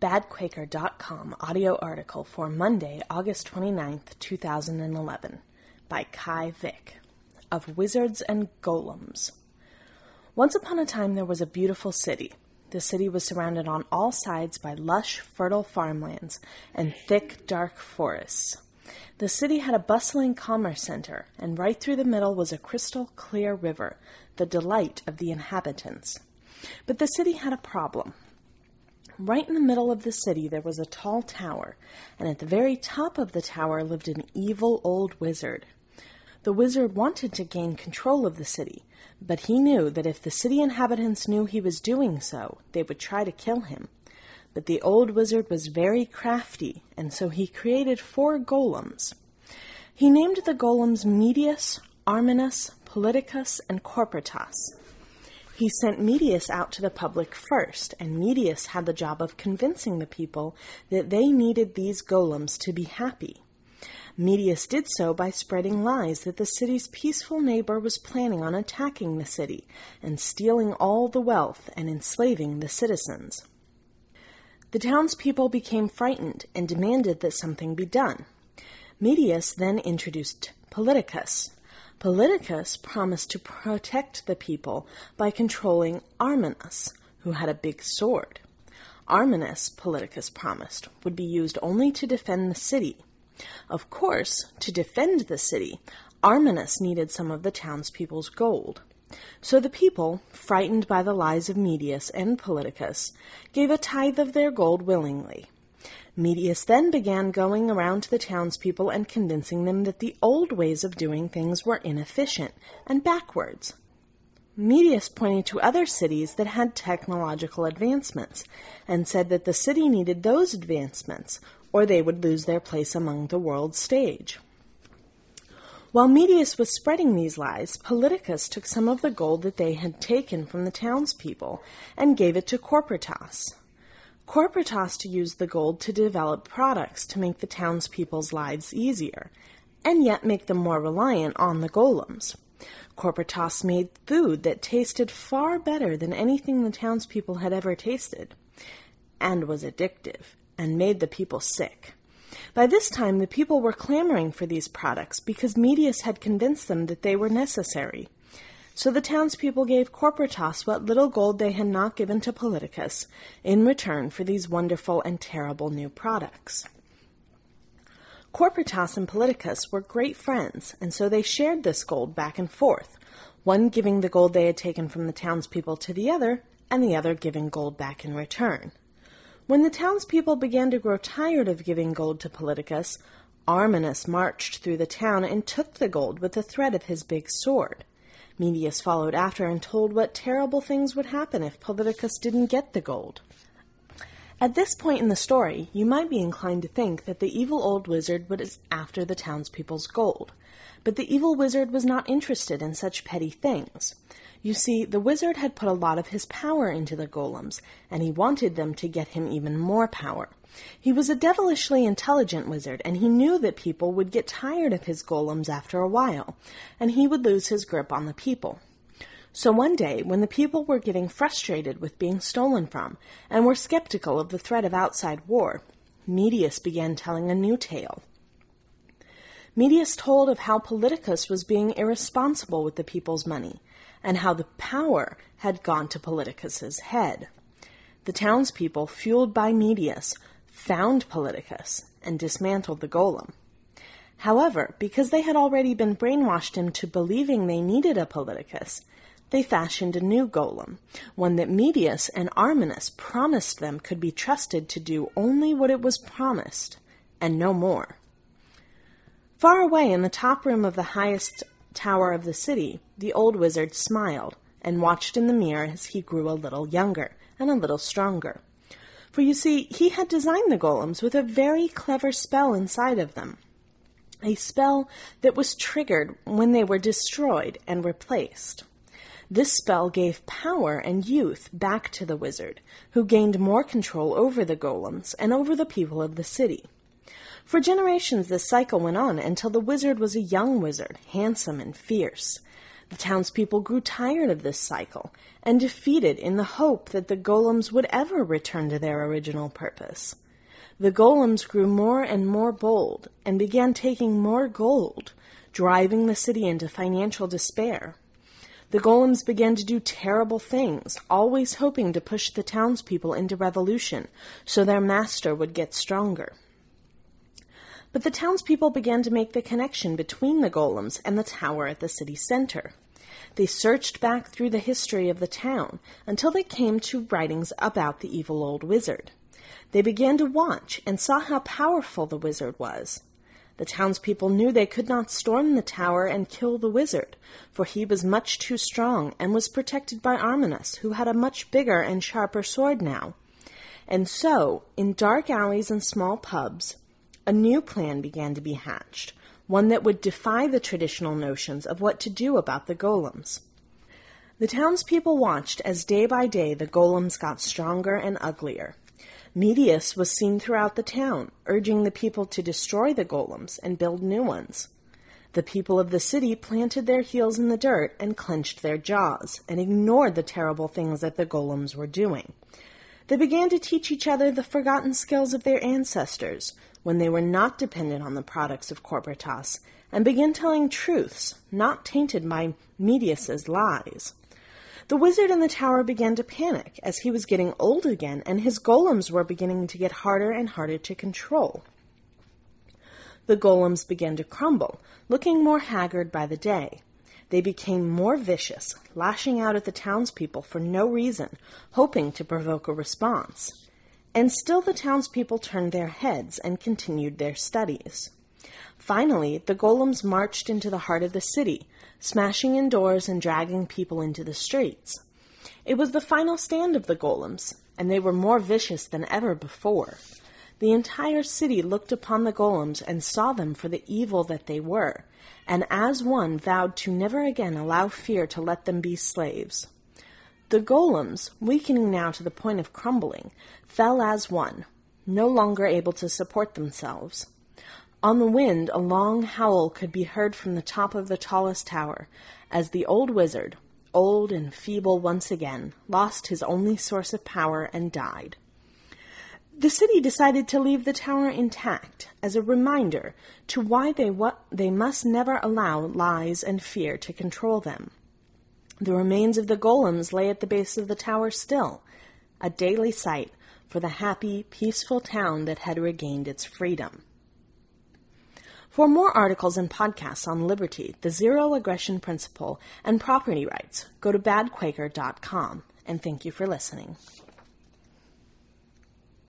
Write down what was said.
badquaker.com audio article for Monday, August 29th, 2011, by Kai Vick of Wizards and Golems. Once upon a time, there was a beautiful city. The city was surrounded on all sides by lush, fertile farmlands and thick, dark forests. The city had a bustling commerce center, and right through the middle was a crystal clear river, the delight of the inhabitants. But the city had a problem. Right in the middle of the city there was a tall tower, and at the very top of the tower lived an evil old wizard. The wizard wanted to gain control of the city, but he knew that if the city inhabitants knew he was doing so, they would try to kill him. But the old wizard was very crafty, and so he created four golems. He named the golems Medius, Arminus, Politicus, and Corporatus. He sent Medius out to the public first, and Medius had the job of convincing the people that they needed these golems to be happy. Medius did so by spreading lies that the city's peaceful neighbor was planning on attacking the city and stealing all the wealth and enslaving the citizens. The townspeople became frightened and demanded that something be done. Medius then introduced Politicus. Politicus promised to protect the people by controlling Arminus, who had a big sword. Arminus, Politicus promised, would be used only to defend the city. Of course, to defend the city, Arminus needed some of the townspeople's gold. So the people, frightened by the lies of Medius and Politicus, gave a tithe of their gold willingly. Medius then began going around to the townspeople and convincing them that the old ways of doing things were inefficient and backwards. Medius pointed to other cities that had technological advancements and said that the city needed those advancements or they would lose their place among the world stage. While Medius was spreading these lies, Politicus took some of the gold that they had taken from the townspeople and gave it to Corporatus. Corporatus used the gold to develop products to make the townspeople's lives easier, and yet make them more reliant on the golems. Corporatus made food that tasted far better than anything the townspeople had ever tasted, and was addictive, and made the people sick. By this time, the people were clamoring for these products because Medius had convinced them that they were necessary. So the townspeople gave Corporatus what little gold they had not given to Politicus in return for these wonderful and terrible new products. Corporatus and Politicus were great friends, and so they shared this gold back and forth, one giving the gold they had taken from the townspeople to the other, and the other giving gold back in return. When the townspeople began to grow tired of giving gold to Politicus, Arminus marched through the town and took the gold with the threat of his big sword. Medius followed after and told what terrible things would happen if Politicus didn't get the gold. At this point in the story, you might be inclined to think that the evil old wizard was after the townspeople's gold. But the evil wizard was not interested in such petty things. You see, the wizard had put a lot of his power into the golems, and he wanted them to get him even more power. He was a devilishly intelligent wizard, and he knew that people would get tired of his golems after a while, and he would lose his grip on the people. So one day, when the people were getting frustrated with being stolen from, and were skeptical of the threat of outside war, Medius began telling a new tale. Medius told of how Politicus was being irresponsible with the people's money, and how the power had gone to Politicus's head. The townspeople, fueled by Medius, found Politicus and dismantled the golem. However, because they had already been brainwashed into believing they needed a Politicus, they fashioned a new golem, one that Medius and Arminus promised them could be trusted to do only what it was promised, and no more. Far away in the top room of the highest tower of the city, the old wizard smiled and watched in the mirror as he grew a little younger and a little stronger. For you see, he had designed the golems with a very clever spell inside of them. A spell that was triggered when they were destroyed and replaced. This spell gave power and youth back to the wizard, who gained more control over the golems and over the people of the city. For generations, this cycle went on until the wizard was a young wizard, handsome and fierce. The townspeople grew tired of this cycle and defeated in the hope that the golems would ever return to their original purpose. The golems grew more and more bold and began taking more gold, driving the city into financial despair. The golems began to do terrible things, always hoping to push the townspeople into revolution so their master would get stronger. But the townspeople began to make the connection between the golems and the tower at the city center. They searched back through the history of the town until they came to writings about the evil old wizard. They began to watch and saw how powerful the wizard was. The townspeople knew they could not storm the tower and kill the wizard, for he was much too strong and was protected by Arminus, who had a much bigger and sharper sword now. And so, in dark alleys and small pubs, a new plan began to be hatched, one that would defy the traditional notions of what to do about the golems. The townspeople watched as day by day the golems got stronger and uglier. Medius was seen throughout the town, urging the people to destroy the golems and build new ones. The people of the city planted their heels in the dirt and clenched their jaws, and ignored the terrible things that the golems were doing. They began to teach each other the forgotten skills of their ancestors, when they were not dependent on the products of Corporatus, and began telling truths not tainted by Medius's lies. The wizard in the tower began to panic as he was getting old again and his golems were beginning to get harder and harder to control. The golems began to crumble, looking more haggard by the day. They became more vicious, lashing out at the townspeople for no reason, hoping to provoke a response. And still the townspeople turned their heads and continued their studies. Finally, the golems marched into the heart of the city, smashing in doors and dragging people into the streets. It was the final stand of the golems, and they were more vicious than ever before. The entire city looked upon the golems and saw them for the evil that they were, and as one vowed to never again allow fear to let them be slaves. The golems, weakening now to the point of crumbling, fell as one, no longer able to support themselves. On the wind, a long howl could be heard from the top of the tallest tower, as the old wizard, old and feeble once again, lost his only source of power and died. The city decided to leave the tower intact as a reminder to why they, they must never allow lies and fear to control them. The remains of the golems lay at the base of the tower still, a daily sight for the happy, peaceful town that had regained its freedom. For more articles and podcasts on liberty, the zero aggression principle, and property rights, go to badquaker.com, and thank you for listening.